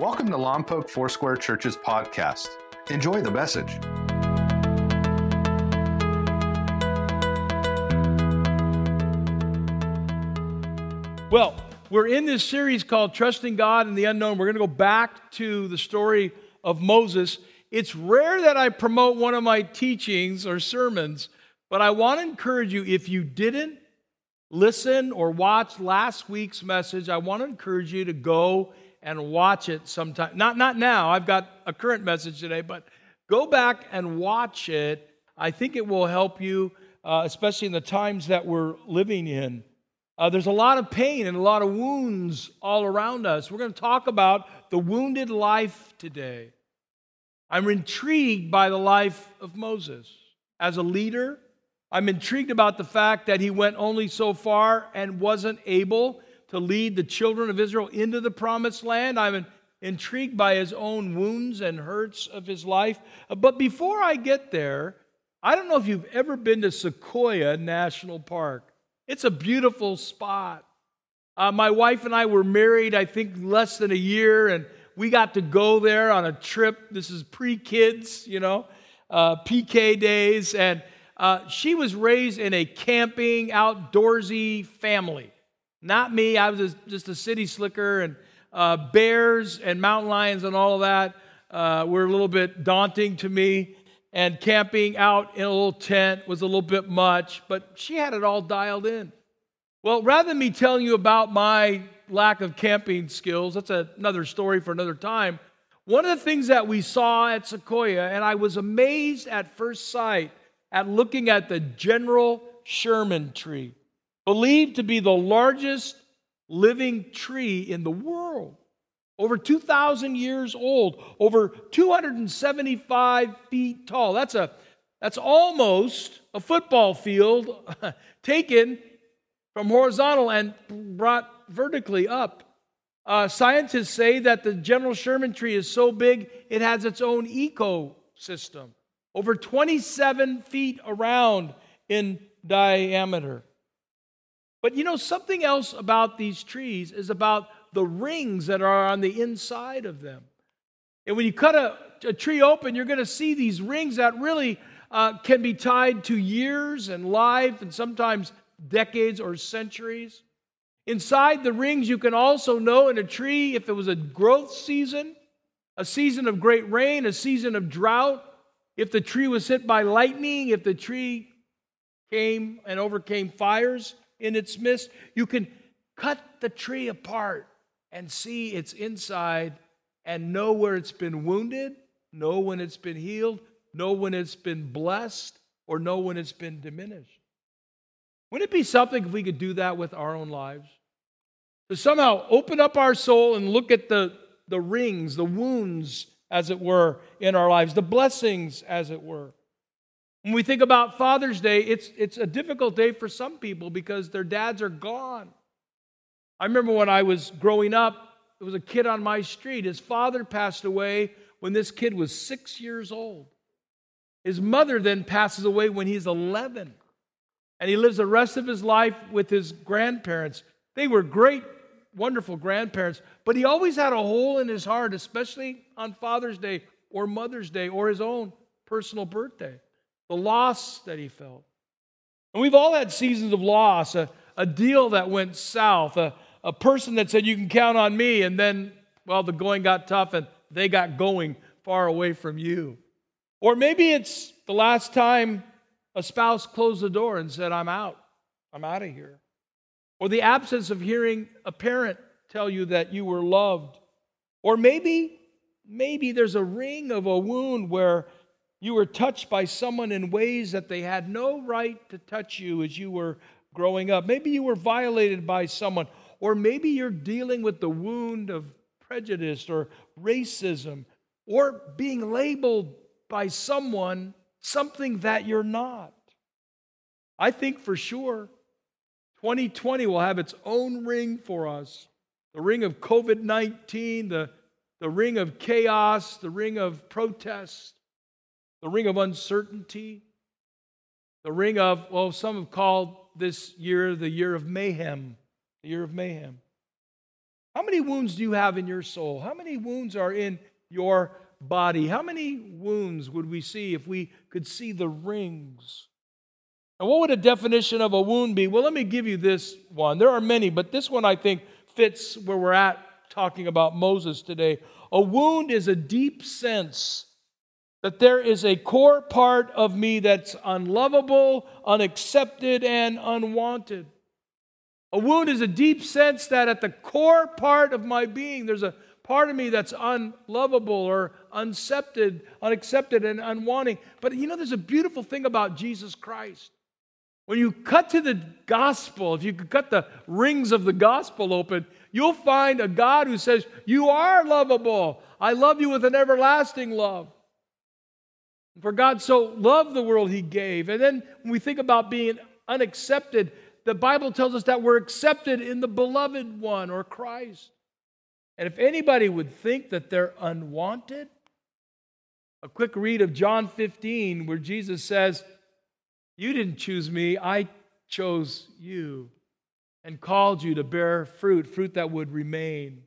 Welcome to Lompoc Foursquare Church's podcast. Enjoy the message. Well, we're in this series called Trusting God in the Unknown. We're going to go back to the story of Moses. It's rare that I promote one of my teachings or sermons, but I want to encourage you if you didn't listen or watch last week's message, I want to encourage you to go and watch it sometime. Not, not now, I've got a current message today, but go back and watch it. I think it will help you, uh, especially in the times that we're living in. Uh, there's a lot of pain and a lot of wounds all around us. We're going to talk about the wounded life today. I'm intrigued by the life of Moses. As a leader, I'm intrigued about the fact that he went only so far and wasn't able to lead the children of Israel into the promised land. I'm intrigued by his own wounds and hurts of his life. But before I get there, I don't know if you've ever been to Sequoia National Park. It's a beautiful spot. Uh, my wife and I were married, I think, less than a year, and we got to go there on a trip. This is pre kids, you know, uh, PK days. And uh, she was raised in a camping, outdoorsy family. Not me. I was just a city slicker, and uh, bears and mountain lions and all of that uh, were a little bit daunting to me. And camping out in a little tent was a little bit much, but she had it all dialed in. Well, rather than me telling you about my lack of camping skills, that's another story for another time. One of the things that we saw at Sequoia, and I was amazed at first sight at looking at the General Sherman tree believed to be the largest living tree in the world. Over 2,000 years old, over 275 feet tall. That's, a, that's almost a football field taken from horizontal and brought vertically up. Uh, scientists say that the General Sherman tree is so big it has its own ecosystem, over 27 feet around in diameter. But you know, something else about these trees is about the rings that are on the inside of them. And when you cut a, a tree open, you're going to see these rings that really uh, can be tied to years and life and sometimes decades or centuries. Inside the rings, you can also know in a tree if it was a growth season, a season of great rain, a season of drought, if the tree was hit by lightning, if the tree came and overcame fires in its midst. You can cut the tree apart and see its inside and know where it's been wounded, know when it's been healed, know when it's been blessed, or know when it's been diminished. Wouldn't it be something if we could do that with our own lives? To somehow open up our soul and look at the, the rings, the wounds, as it were, in our lives, the blessings, as it were. When we think about Father's Day, it's, it's a difficult day for some people because their dads are gone. I remember when I was growing up, there was a kid on my street. His father passed away when this kid was six years old. His mother then passes away when he's 11. And he lives the rest of his life with his grandparents. They were great, wonderful grandparents, but he always had a hole in his heart, especially on Father's Day or Mother's Day or his own personal birthday the loss that he felt. And we've all had seasons of loss, a, a deal that went south, a, a person that said, You can count on me, and then, well, the going got tough and they got going far away from you. Or maybe it's the last time a spouse closed the door and said, I'm out, I'm out of here. Or the absence of hearing a parent tell you that you were loved. Or maybe, maybe there's a ring of a wound where you were touched by someone in ways that they had no right to touch you as you were growing up. Maybe you were violated by someone, or maybe you're dealing with the wound of prejudice or racism, or being labeled by someone something that you're not. I think for sure 2020 will have its own ring for us the ring of COVID 19, the, the ring of chaos, the ring of protest the ring of uncertainty, the ring of, well, some have called this year the year of mayhem, the year of mayhem. How many wounds do you have in your soul? How many wounds are in your body? How many wounds would we see if we could see the rings? And what would a definition of a wound be? Well, let me give you this one. There are many, but this one I think fits where we're at talking about Moses today. A wound is a deep sense that there is a core part of me that's unlovable, unaccepted, and unwanted. A wound is a deep sense that at the core part of my being, there's a part of me that's unlovable or unaccepted, unaccepted and unwanting. But you know, there's a beautiful thing about Jesus Christ. When you cut to the gospel, if you could cut the rings of the gospel open, you'll find a God who says, You are lovable. I love you with an everlasting love. For God so loved the world, he gave. And then when we think about being unaccepted, the Bible tells us that we're accepted in the beloved one or Christ. And if anybody would think that they're unwanted, a quick read of John 15, where Jesus says, You didn't choose me, I chose you and called you to bear fruit, fruit that would remain.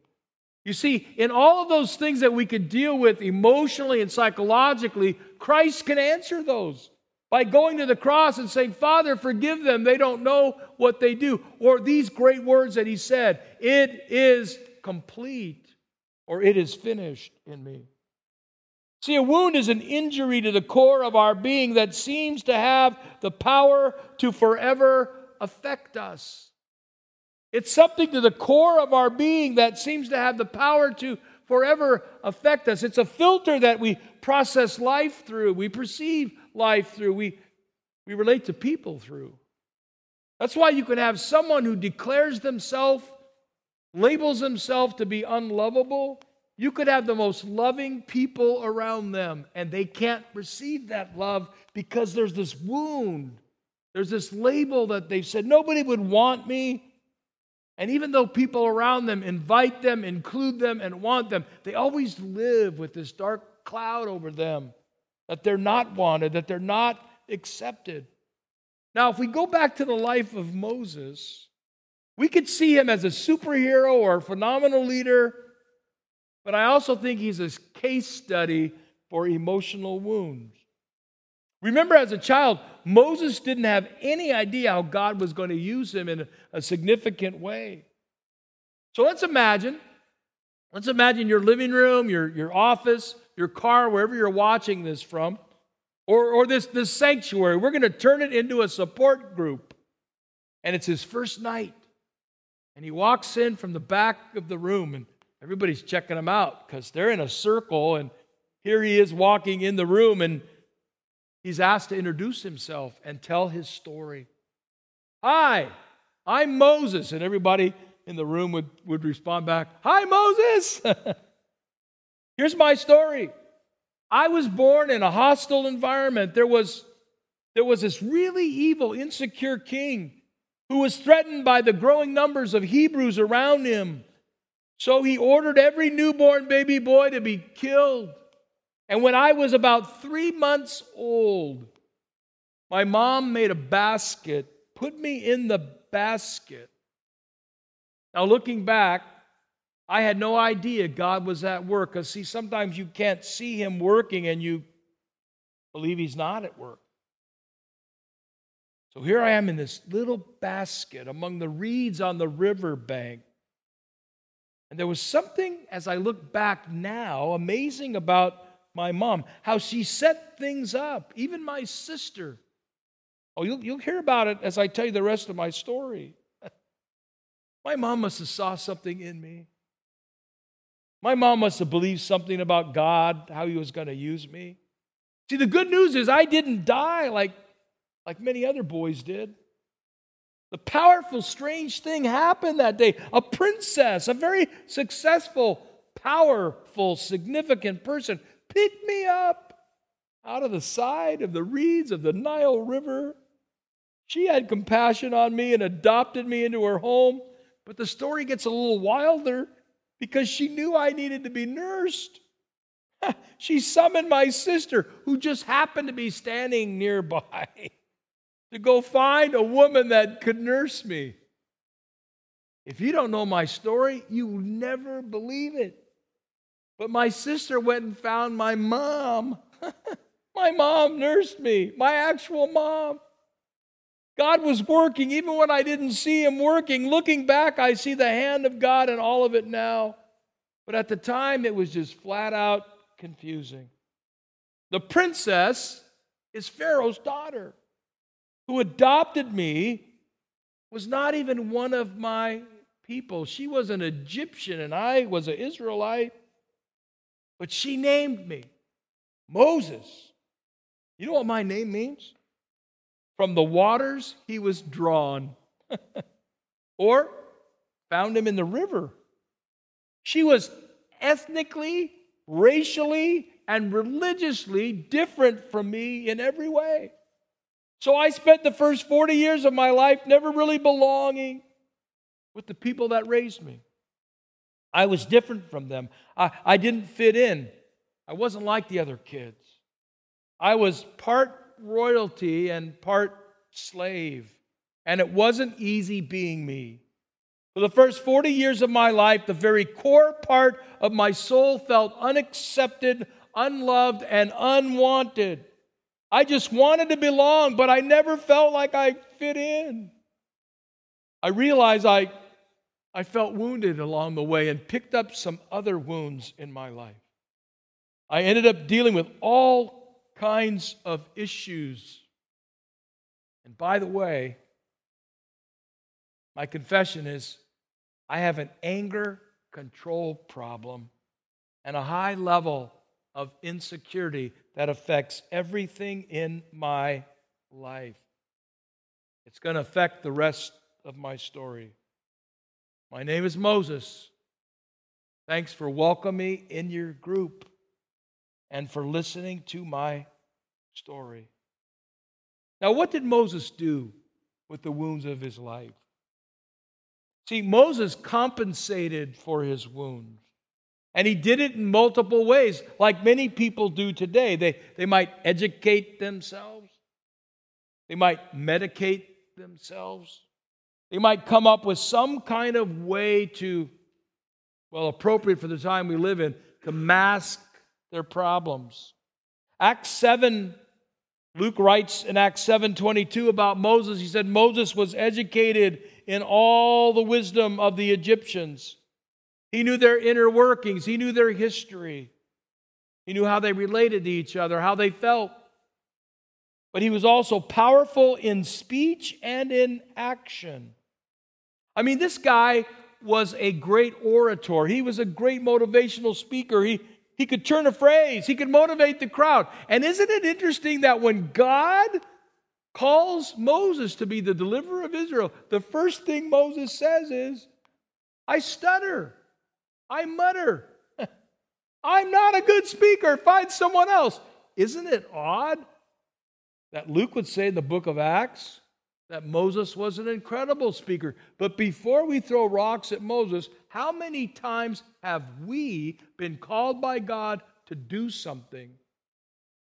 You see, in all of those things that we could deal with emotionally and psychologically, Christ can answer those by going to the cross and saying, Father, forgive them. They don't know what they do. Or these great words that he said, It is complete, or it is finished in me. See, a wound is an injury to the core of our being that seems to have the power to forever affect us. It's something to the core of our being that seems to have the power to forever affect us. It's a filter that we process life through, we perceive life through, we, we relate to people through. That's why you can have someone who declares themselves, labels himself to be unlovable. You could have the most loving people around them, and they can't receive that love because there's this wound. There's this label that they've said, nobody would want me. And even though people around them invite them, include them, and want them, they always live with this dark cloud over them that they're not wanted, that they're not accepted. Now, if we go back to the life of Moses, we could see him as a superhero or a phenomenal leader, but I also think he's a case study for emotional wounds. Remember, as a child, Moses didn't have any idea how God was going to use him in a significant way. So let's imagine, let's imagine your living room, your, your office, your car, wherever you're watching this from, or, or this, this sanctuary. We're going to turn it into a support group. And it's his first night. And he walks in from the back of the room, and everybody's checking him out because they're in a circle. And here he is walking in the room, and he's asked to introduce himself and tell his story. Hi, I'm Moses. And everybody in the room would, would respond back, Hi, Moses. Here's my story I was born in a hostile environment. There was, there was this really evil, insecure king who was threatened by the growing numbers of Hebrews around him. So he ordered every newborn baby boy to be killed. And when I was about three months old, my mom made a basket, put me in the basket. Now, looking back, I had no idea God was at work. Because, see, sometimes you can't see Him working and you believe He's not at work. So here I am in this little basket among the reeds on the river bank. And there was something, as I look back now, amazing about my mom, how she set things up, even my sister. Oh, you'll, you'll hear about it as I tell you the rest of my story. my mom must have saw something in me. My mom must have believed something about God, how he was going to use me. See, the good news is I didn't die like, like many other boys did. The powerful, strange thing happened that day. A princess, a very successful, powerful, significant person, picked me up out of the side of the reeds of the Nile River. She had compassion on me and adopted me into her home. But the story gets a little wilder because she knew I needed to be nursed. she summoned my sister, who just happened to be standing nearby, to go find a woman that could nurse me. If you don't know my story, you will never believe it. But my sister went and found my mom. my mom nursed me, my actual mom. God was working even when I didn't see Him working. Looking back, I see the hand of God in all of it now. But at the time, it was just flat out confusing. The princess is Pharaoh's daughter, who adopted me, was not even one of my people. She was an Egyptian and I was an Israelite. But she named me Moses. You know what my name means? From the waters he was drawn, or found him in the river. She was ethnically, racially, and religiously different from me in every way. So I spent the first 40 years of my life never really belonging with the people that raised me. I was different from them. I, I didn't fit in. I wasn't like the other kids. I was part royalty and part slave. And it wasn't easy being me. For the first 40 years of my life, the very core part of my soul felt unaccepted, unloved, and unwanted. I just wanted to belong, but I never felt like I fit in. I realized I, I felt wounded along the way and picked up some other wounds in my life. I ended up dealing with all kinds of issues. And by the way, my confession is I have an anger control problem and a high level of insecurity that affects everything in my life. It's going to affect the rest of my story. My name is Moses. Thanks for welcoming me in your group and for listening to my story. Now, what did Moses do with the wounds of his life? See, Moses compensated for his wounds. And he did it in multiple ways, like many people do today. They, they might educate themselves, they might medicate themselves, they might come up with some kind of way to, well, appropriate for the time we live in, to mask their problems. Acts 7 Luke writes in Acts 7:22 about Moses. He said Moses was educated in all the wisdom of the Egyptians. He knew their inner workings, he knew their history. He knew how they related to each other, how they felt. But he was also powerful in speech and in action. I mean, this guy was a great orator. He was a great motivational speaker. He, he could turn a phrase, he could motivate the crowd. And isn't it interesting that when God calls Moses to be the deliverer of Israel, the first thing Moses says is, I stutter, I mutter, I'm not a good speaker, find someone else. Isn't it odd that Luke would say in the book of Acts that Moses was an incredible speaker? But before we throw rocks at Moses, how many times have we been called by God to do something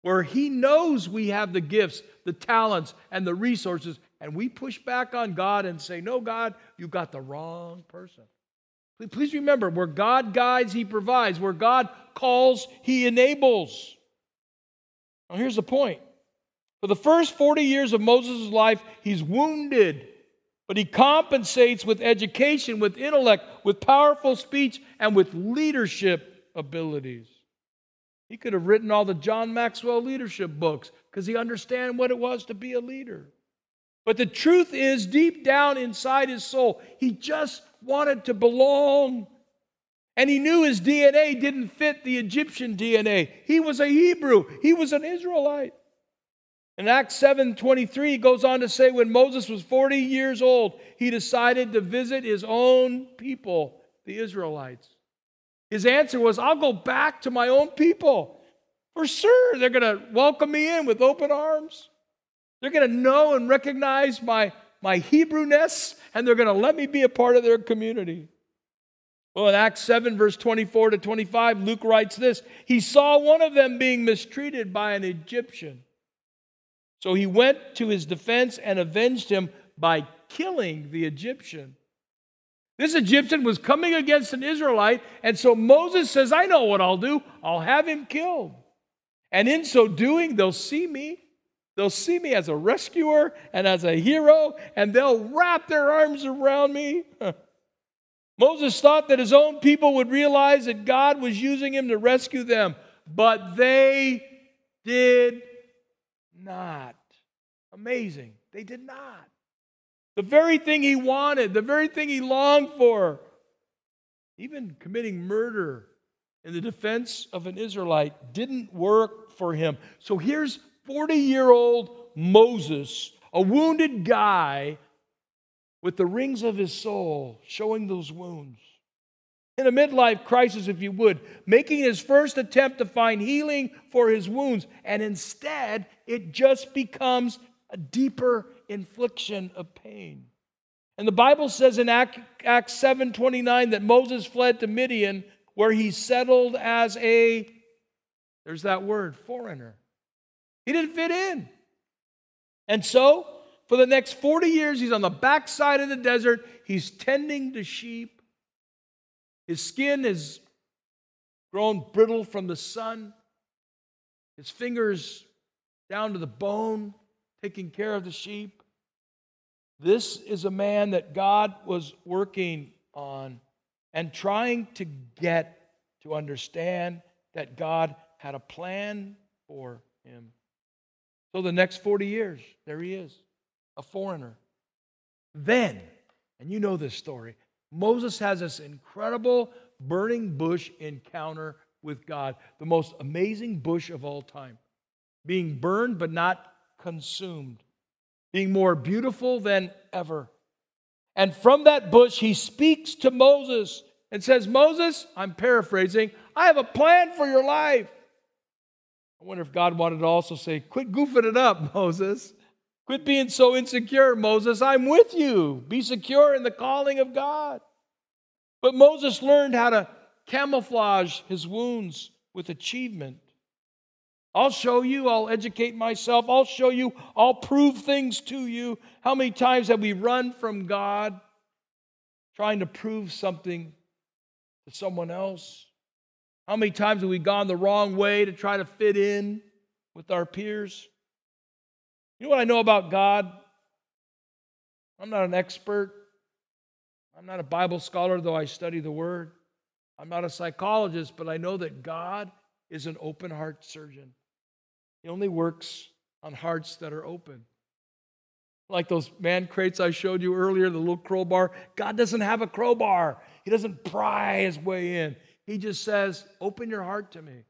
where He knows we have the gifts, the talents, and the resources, and we push back on God and say, No, God, you got the wrong person. Please remember, where God guides, He provides. Where God calls, He enables. Now, here's the point. For the first 40 years of Moses' life, he's wounded, but he compensates with education, with intellect, with powerful speech, and with leadership abilities. He could have written all the John Maxwell leadership books because he understood what it was to be a leader. But the truth is, deep down inside his soul, he just wanted to belong. And he knew his DNA didn't fit the Egyptian DNA. He was a Hebrew, he was an Israelite. In Acts 7:23 he goes on to say when Moses was 40 years old, he decided to visit his own people, the Israelites. His answer was, I'll go back to my own people. For sure, they're going to welcome me in with open arms. They're going to know and recognize my, my Hebrewness, and they're going to let me be a part of their community. Well, in Acts 7, verse 24 to 25, Luke writes this He saw one of them being mistreated by an Egyptian. So he went to his defense and avenged him by killing the Egyptian. This Egyptian was coming against an Israelite, and so Moses says, I know what I'll do. I'll have him killed. And in so doing, they'll see me. They'll see me as a rescuer and as a hero, and they'll wrap their arms around me. Moses thought that his own people would realize that God was using him to rescue them, but they did not. Amazing. They did not. The very thing he wanted, the very thing he longed for, even committing murder in the defense of an Israelite, didn't work for him. So here's 40 year old Moses, a wounded guy with the rings of his soul showing those wounds. In a midlife crisis, if you would, making his first attempt to find healing for his wounds, and instead it just becomes a deeper infliction of pain. And the Bible says in Acts 7:29 that Moses fled to Midian where he settled as a there's that word, foreigner. He didn't fit in. And so, for the next 40 years, he's on the backside of the desert. He's tending to sheep. His skin is grown brittle from the sun. His fingers down to the bone, taking care of the sheep. This is a man that God was working on and trying to get to understand that God had a plan for him. So the next 40 years, there he is, a foreigner. Then, and you know this story, Moses has this incredible burning bush encounter with God, the most amazing bush of all time, being burned but not consumed, being more beautiful than ever. And from that bush, he speaks to Moses and says, Moses, I'm paraphrasing, I have a plan for your life. I wonder if God wanted to also say, Quit goofing it up, Moses. Quit being so insecure, Moses. I'm with you. Be secure in the calling of God. But Moses learned how to camouflage his wounds with achievement. I'll show you, I'll educate myself, I'll show you, I'll prove things to you. How many times have we run from God trying to prove something to someone else? How many times have we gone the wrong way to try to fit in with our peers? You know what I know about God? I'm not an expert. I'm not a Bible scholar, though I study the Word. I'm not a psychologist, but I know that God is an open heart surgeon. He only works on hearts that are open. Like those man crates I showed you earlier, the little crowbar. God doesn't have a crowbar, He doesn't pry His way in. He just says, Open your heart to me.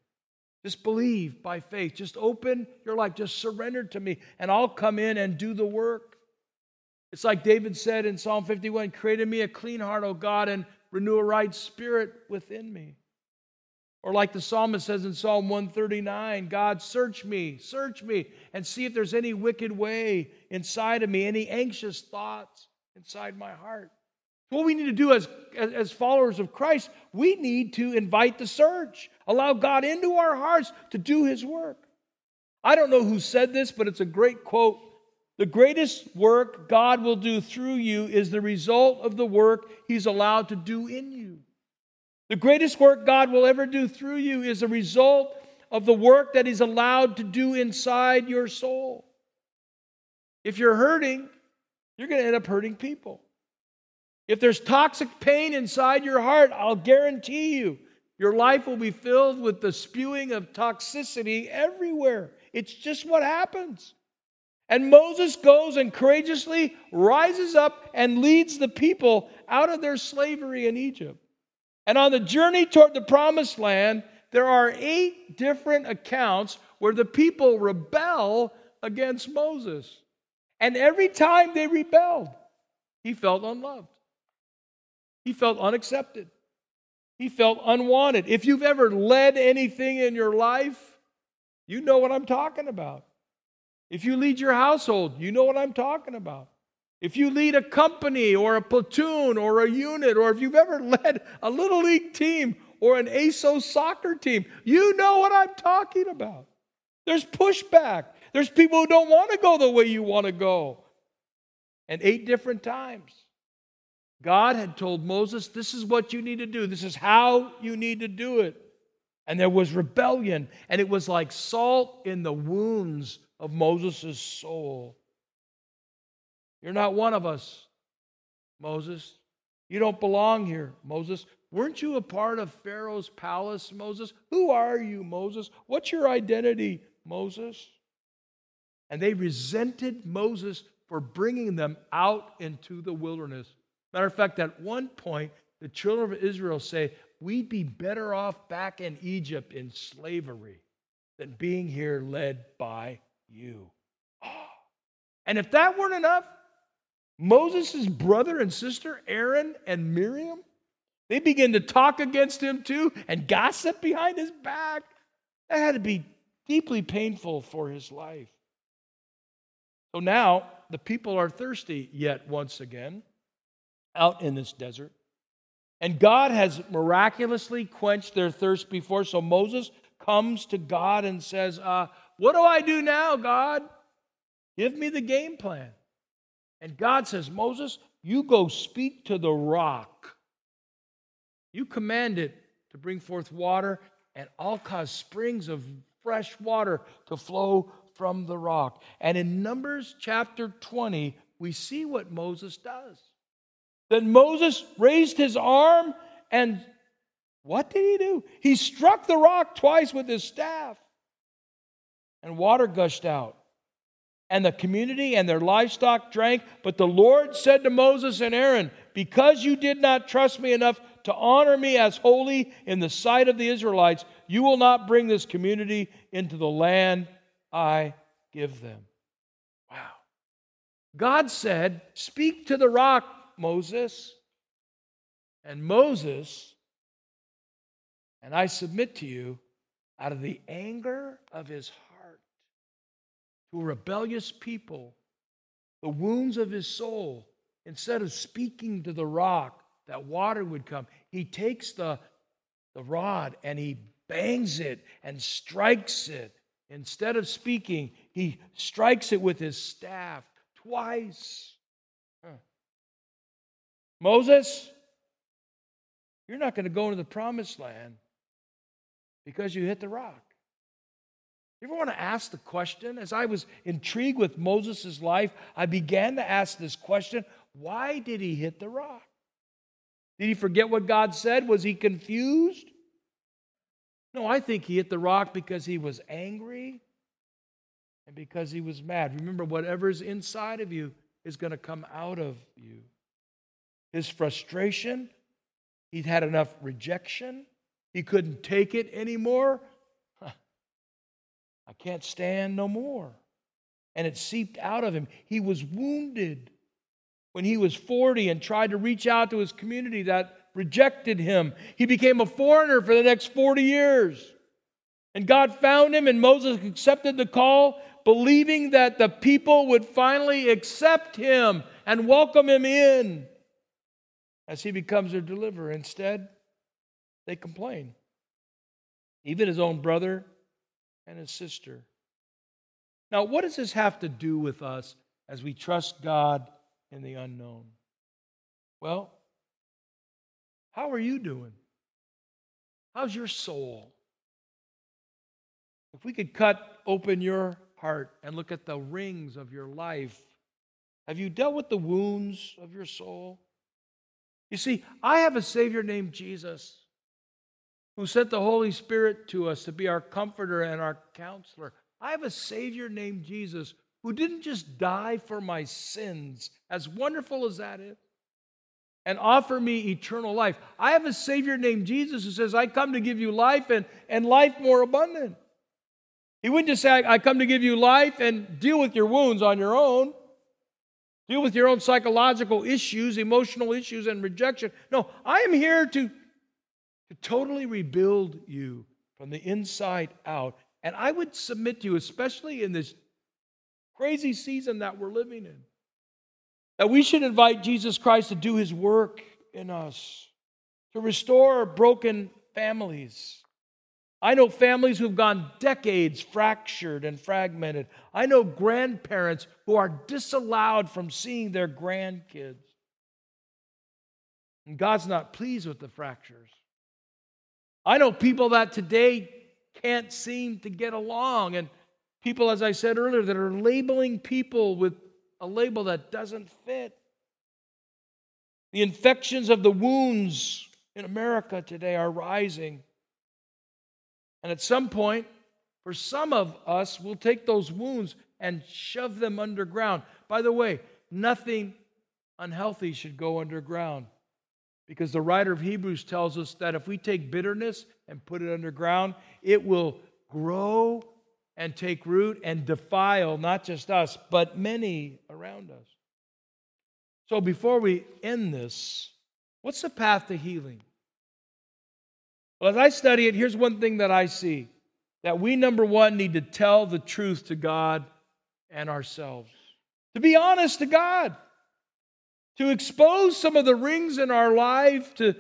Just believe by faith. Just open your life. Just surrender to me, and I'll come in and do the work. It's like David said in Psalm 51 Create in me a clean heart, O God, and renew a right spirit within me. Or like the psalmist says in Psalm 139 God, search me, search me, and see if there's any wicked way inside of me, any anxious thoughts inside my heart. What we need to do as, as followers of Christ, we need to invite the search, allow God into our hearts to do his work. I don't know who said this, but it's a great quote. The greatest work God will do through you is the result of the work he's allowed to do in you. The greatest work God will ever do through you is a result of the work that he's allowed to do inside your soul. If you're hurting, you're going to end up hurting people. If there's toxic pain inside your heart, I'll guarantee you, your life will be filled with the spewing of toxicity everywhere. It's just what happens. And Moses goes and courageously rises up and leads the people out of their slavery in Egypt. And on the journey toward the promised land, there are eight different accounts where the people rebel against Moses. And every time they rebelled, he felt unloved. He felt unaccepted. He felt unwanted. If you've ever led anything in your life, you know what I'm talking about. If you lead your household, you know what I'm talking about. If you lead a company or a platoon or a unit, or if you've ever led a little league team or an AYSO soccer team, you know what I'm talking about. There's pushback. There's people who don't want to go the way you want to go. And eight different times, God had told Moses, This is what you need to do, this is how you need to do it. And there was rebellion, and it was like salt in the wounds of Moses' soul. You're not one of us, Moses. You don't belong here, Moses. Weren't you a part of Pharaoh's palace, Moses? Who are you, Moses? What's your identity, Moses? And they resented Moses for bringing them out into the wilderness. Matter of fact, at one point, the children of Israel say, We'd be better off back in Egypt in slavery than being here led by you. Ah. And if that weren't enough, Moses' brother and sister, Aaron and Miriam, they begin to talk against him too and gossip behind his back. That had to be deeply painful for his life. So now the people are thirsty yet once again out in this desert. And God has miraculously quenched their thirst before. So Moses comes to God and says, uh, What do I do now, God? Give me the game plan. And God says, Moses, you go speak to the rock. You command it to bring forth water, and I'll cause springs of fresh water to flow from the rock. And in Numbers chapter 20, we see what Moses does. Then Moses raised his arm and what did he do? He struck the rock twice with his staff, and water gushed out. And the community and their livestock drank. But the Lord said to Moses and Aaron, Because you did not trust me enough to honor me as holy in the sight of the Israelites, you will not bring this community into the land I give them. Wow. God said, Speak to the rock, Moses. And Moses, and I submit to you, out of the anger of his heart to a rebellious people, the wounds of his soul, instead of speaking to the rock that water would come, he takes the, the rod and he bangs it and strikes it. Instead of speaking, he strikes it with his staff twice. Moses, you're not going to go into the promised land because you hit the rock. You ever want to ask the question? As I was intrigued with Moses' life, I began to ask this question why did he hit the rock? Did he forget what God said? Was he confused? No, I think he hit the rock because he was angry and because he was mad. Remember, whatever's inside of you is going to come out of you his frustration. He'd had enough rejection. He couldn't take it anymore. I can't stand no more. And it seeped out of him. He was wounded when he was 40 and tried to reach out to his community that rejected him. He became a foreigner for the next 40 years. And God found him, and Moses accepted the call, believing that the people would finally accept him and welcome him in as he becomes their deliverer. Instead, they complain. Even his own brother and his sister. Now, what does this have to do with us as we trust God in the unknown? Well, how are you doing? How's your soul? If we could cut open your heart and look at the rings of your life, have you dealt with the wounds of your soul? You see, I have a Savior named Jesus who sent the Holy Spirit to us to be our comforter and our counselor. I have a Savior named Jesus who didn't just die for my sins, as wonderful as that is, and offer me eternal life. I have a Savior named Jesus who says, I come to give you life and, and life more abundant. He wouldn't just say, I come to give you life and deal with your wounds on your own. Deal with your own psychological issues, emotional issues, and rejection. No, I am here to, to totally rebuild you from the inside out. And I would submit to you, especially in this crazy season that we're living in, that we should invite Jesus Christ to do his work in us, to restore broken families I know families who've gone decades fractured and fragmented. I know grandparents who are disallowed from seeing their grandkids. And God's not pleased with the fractures. I know people that today can't seem to get along, and people, as I said earlier, that are labeling people with a label that doesn't fit. The infections of the wounds in America today are rising. And at some point, for some of us, we'll take those wounds and shove them underground. By the way, nothing unhealthy should go underground. Because the writer of Hebrews tells us that if we take bitterness and put it underground, it will grow and take root and defile not just us, but many around us. So before we end this, what's the path to healing? Well, as I study it, here's one thing that I see that we, number one, need to tell the truth to God and ourselves. To be honest to God to expose some of the rings in our life, to,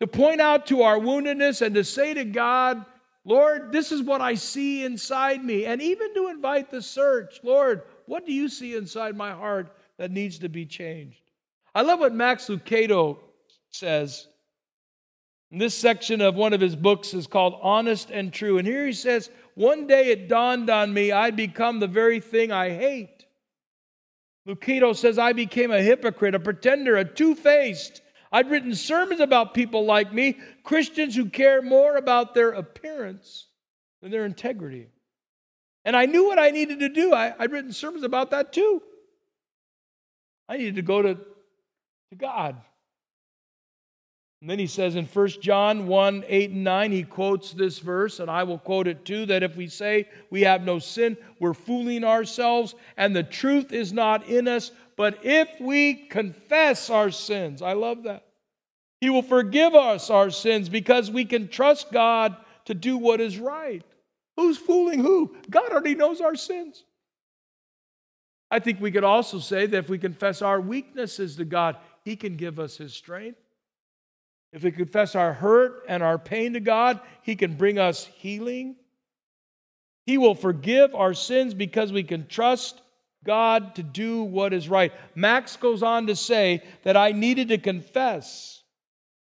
to point out to our woundedness, and to say to God, Lord, this is what I see inside me. And even to invite the search, Lord, what do you see inside my heart that needs to be changed? I love what Max Lucado says. This section of one of his books is called Honest and True. And here he says, One day it dawned on me I'd become the very thing I hate. Lucado says, I became a hypocrite, a pretender, a two faced. I'd written sermons about people like me, Christians who care more about their appearance than their integrity. And I knew what I needed to do. I, would written sermons about that too. I needed to go to, to God. And then he says in 1 John 1 8 and 9, he quotes this verse, and I will quote it too that if we say we have no sin, we're fooling ourselves, and the truth is not in us. But if we confess our sins, I love that, he will forgive us our sins because we can trust God to do what is right. Who's fooling who? God already knows our sins. I think we could also say that if we confess our weaknesses to God, he can give us his strength. If we confess our hurt and our pain to God, He can bring us healing. He will forgive our sins because we can trust God to do what is right. Max goes on to say that I needed to confess.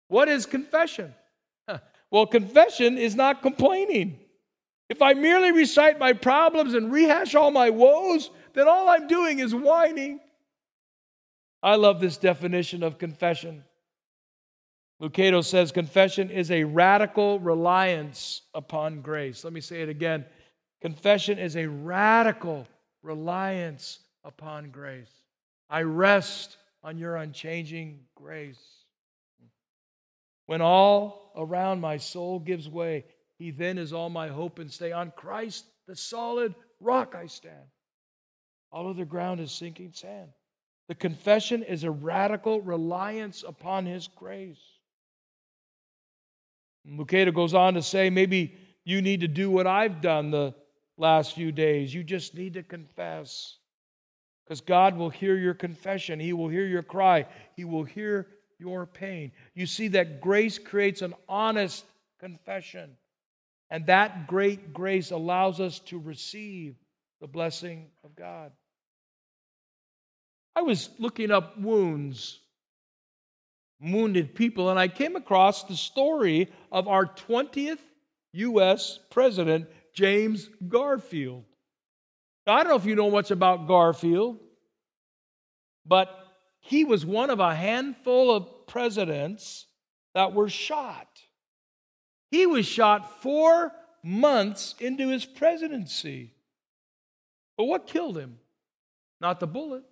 What is confession? Well, confession is not complaining. If I merely recite my problems and rehash all my woes, then all I'm doing is whining. I love this definition of confession. Lucado says confession is a radical reliance upon grace. Let me say it again. Confession is a radical reliance upon grace. I rest on your unchanging grace. When all around my soul gives way, he then is all my hope and stay. On Christ, the solid rock, I stand. All other ground is sinking sand. The confession is a radical reliance upon his grace. Lucado goes on to say, maybe you need to do what I've done the last few days. You just need to confess. Because God will hear your confession, He will hear your cry, He will hear your pain. You see that grace creates an honest confession. And that great grace allows us to receive the blessing of God. I was looking up wounds wounded people. And I came across the story of our 20th U.S. President, James Garfield. Now, I don't know if you know much about Garfield, but he was one of a handful of presidents that were shot. He was shot four months into his presidency. But what killed him? Not the bullet.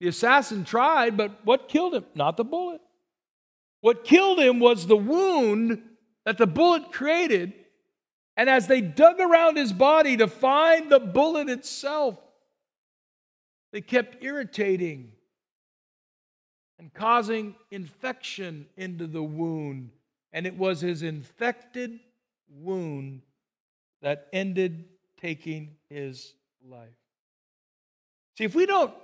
The assassin tried, but what killed him? Not the bullet. What killed him was the wound that the bullet created. And as they dug around his body to find the bullet itself, they kept irritating and causing infection into the wound. And it was his infected wound that ended taking his life. See, if we don't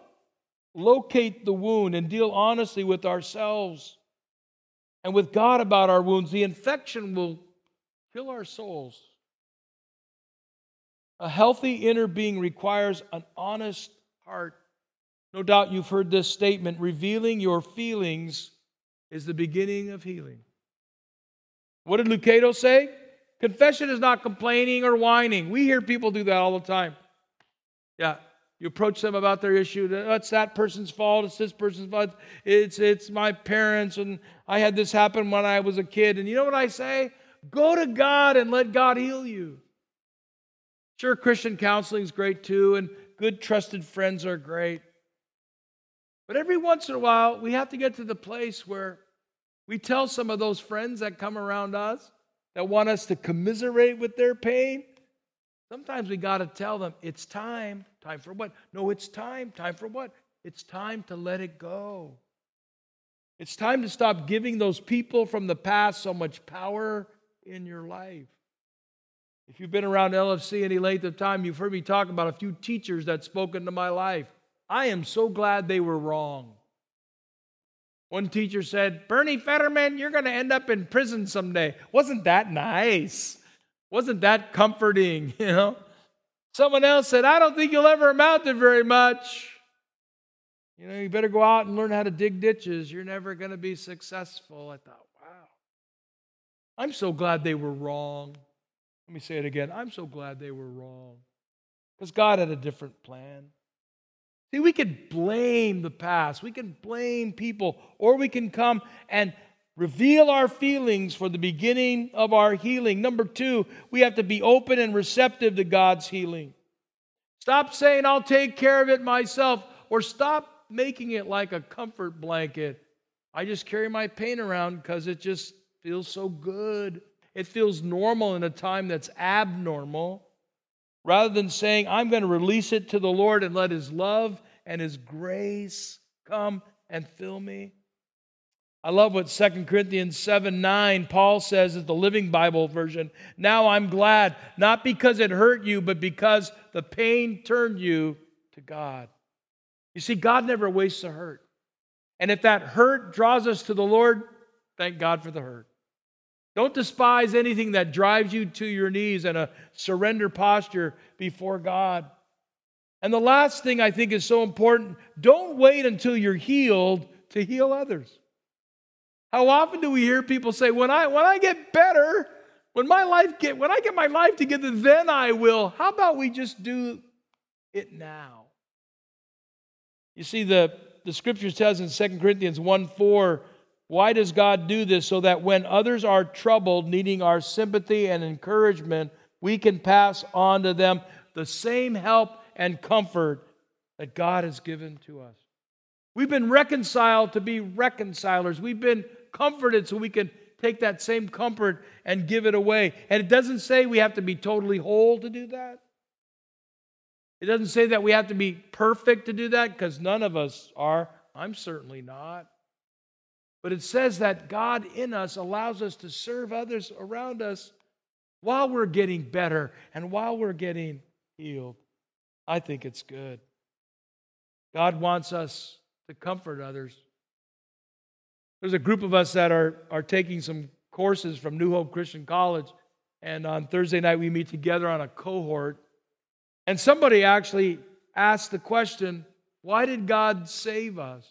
locate the wound and deal honestly with ourselves and with God about our wounds, the infection will kill our souls. A healthy inner being requires an honest heart. No doubt you've heard this statement revealing your feelings is the beginning of healing. What did Lucado say? Confession is not complaining or whining. We hear people do that all the time. Yeah, you approach them about their issue. That's oh, that person's fault. It's this person's fault. It's it's my parents, and I had this happen when I was a kid. And you know what I say? Go to God and let God heal you. Sure, Christian counseling is great too, and good trusted friends are great. But every once in a while, we have to get to the place where we tell some of those friends that come around us that want us to commiserate with their pain. Sometimes we got to tell them, it's time. Time for what? No, it's time. Time for what? It's time to let it go. It's time to stop giving those people from the past so much power in your life. If you've been around LFC any length of time, you've heard me talk about a few teachers that spoke into my life. I am so glad they were wrong. One teacher said, Bernie Fetterman, you're going to end up in prison someday. Wasn't that nice? Wasn't that comforting? You know? Someone else said, I don't think you'll ever amount to very much. You know, you better go out and learn how to dig ditches. You're never going to be successful. I thought, wow. I'm so glad they were wrong. Let me say it again. I'm so glad they were wrong because God had a different plan. See, we can blame the past, we can blame people, or we can come and reveal our feelings for the beginning of our healing. Number two, we have to be open and receptive to God's healing. Stop saying, I'll take care of it myself, or stop making it like a comfort blanket. I just carry my pain around because it just feels so good. It feels normal in a time that's abnormal. Rather than saying, I'm going to release it to the Lord and let His love and His grace come and fill me. I love what 2 Corinthians 7 9, Paul says is the Living Bible version. Now I'm glad, not because it hurt you, but because the pain turned you to God. You see, God never wastes a hurt. And if that hurt draws us to the Lord, thank God for the hurt. Don't despise anything that drives you to your knees and a surrender posture before God. And the last thing I think is so important don't wait until you're healed to heal others. How often do we hear people say, when I, when I get better, when my life get, when I get my life together, then I will. How about we just do it now? You see, the, the scripture tells in 2 Corinthians 1 4, why does God do this? So that when others are troubled, needing our sympathy and encouragement, we can pass on to them the same help and comfort that God has given to us. We've been reconciled to be reconcilers. We've been comforted so we can take that same comfort and give it away. And it doesn't say we have to be totally whole to do that. It doesn't say that we have to be perfect to do that because none of us are. I'm certainly not. But it says that God in us allows us to serve others around us while we're getting better and while we're getting healed. I think it's good. God wants us to comfort others. There's a group of us that are, are taking some courses from New Hope Christian College. And on Thursday night, we meet together on a cohort. And somebody actually asked the question, Why did God save us?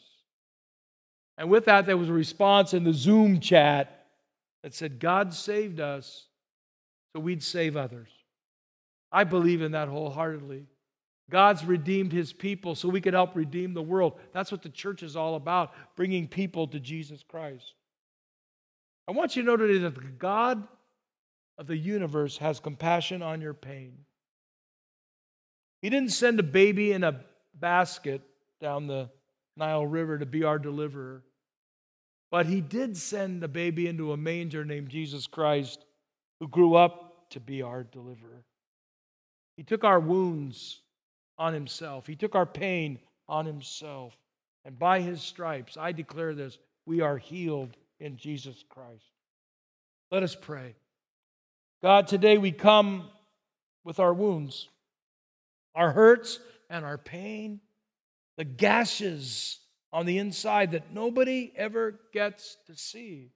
And with that, there was a response in the Zoom chat that said, God saved us so we'd save others. I believe in that wholeheartedly. God's redeemed his people so we can help redeem the world. That's what the church is all about, bringing people to Jesus Christ. I want you to know today that the God of the universe has compassion on your pain. He didn't send a baby in a basket down the Nile River to be our deliverer, but he did send a baby into a manger named Jesus Christ, who grew up to be our deliverer. He took our wounds on himself. He took our pain on himself. And by his stripes, I declare this, we are healed in Jesus Christ. Let us pray. God, today we come with our wounds, our hurts, and our pain, the gashes on the inside that nobody ever gets to see.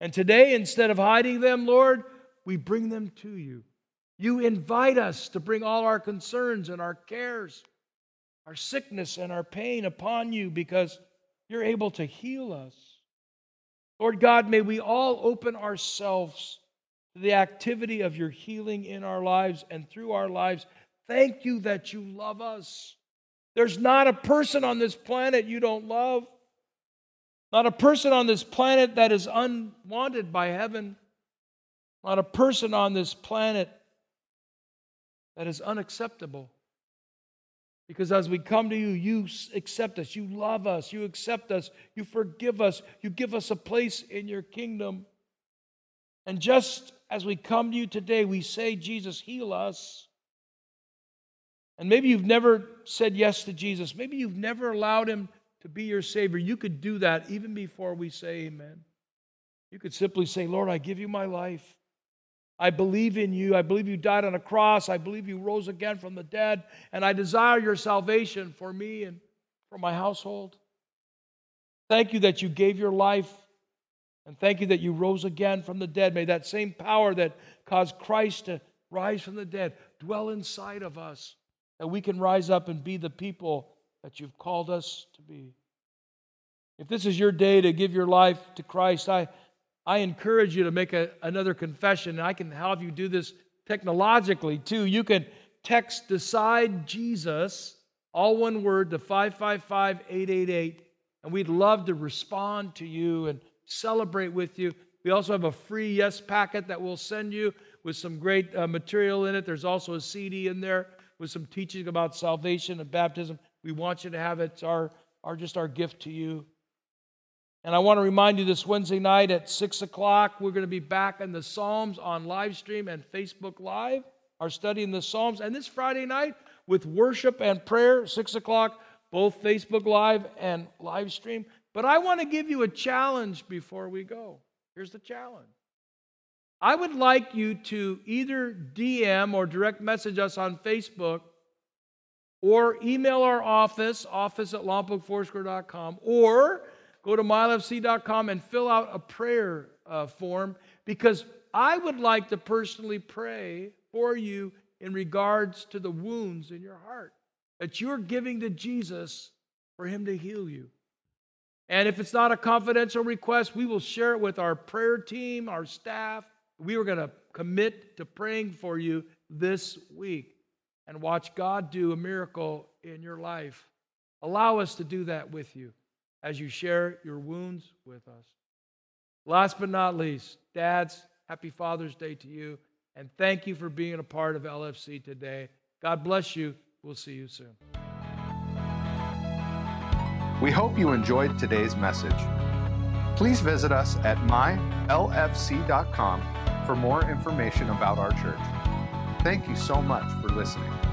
And today, instead of hiding them, Lord, we bring them to you. You invite us to bring all our concerns and our cares, our sickness and our pain upon you because you're able to heal us. Lord God, may we all open ourselves to the activity of your healing in our lives and through our lives. Thank you that you love us. There's not a person on this planet you don't love, not a person on this planet that is unwanted by heaven, not a person on this planet that is unacceptable. Because as we come to you, you accept us, you love us, you accept us, you forgive us, you give us a place in your kingdom. And just as we come to you today, we say, Jesus, heal us. And maybe you've never said yes to Jesus. Maybe you've never allowed him to be your Savior. You could do that even before we say amen. You could simply say, Lord, I give you my life. I believe in you. I believe you died on a cross. I believe you rose again from the dead. And I desire your salvation for me and for my household. Thank you that you gave your life. And thank you that you rose again from the dead. May that same power that caused Christ to rise from the dead dwell inside of us, that we can rise up and be the people that you've called us to be. If this is your day to give your life to Christ, I, I encourage you to make a, another confession. And I can help you do this technologically too. You can text Decide Jesus, all one word, to 555 888. And we'd love to respond to you and celebrate with you. We also have a free Yes packet that we'll send you with some great uh, material in it. There's also a CD in there with some teaching about salvation and baptism. We want you to have it. It's our, our just our gift to you. And I want to remind you this Wednesday night at 6 o'clock, we're going to be back in the Psalms on live stream and Facebook Live, our study in the Psalms. And this Friday night with worship and prayer, 6 o'clock, both Facebook Live and live stream. But I want to give you a challenge before we go. Here's the challenge I would like you to either DM or direct message us on Facebook or email our office, office at lompocfoursquare.com, or go to mylfc.com and fill out a prayer uh, form because I would like to personally pray for you in regards to the wounds in your heart that you're giving to Jesus for Him to heal you. And if it's not a confidential request, we will share it with our prayer team, our staff. We are going to commit to praying for you this week and watch God do a miracle in your life. Allow us to do that with you as you share your wounds with us. Last but not least, dads, happy Father's Day to you. And thank you for being a part of LFC today. God bless you. We'll see you soon. We hope you enjoyed today's message. Please visit us at mylfc.com for more information about our church. Thank you so much for listening.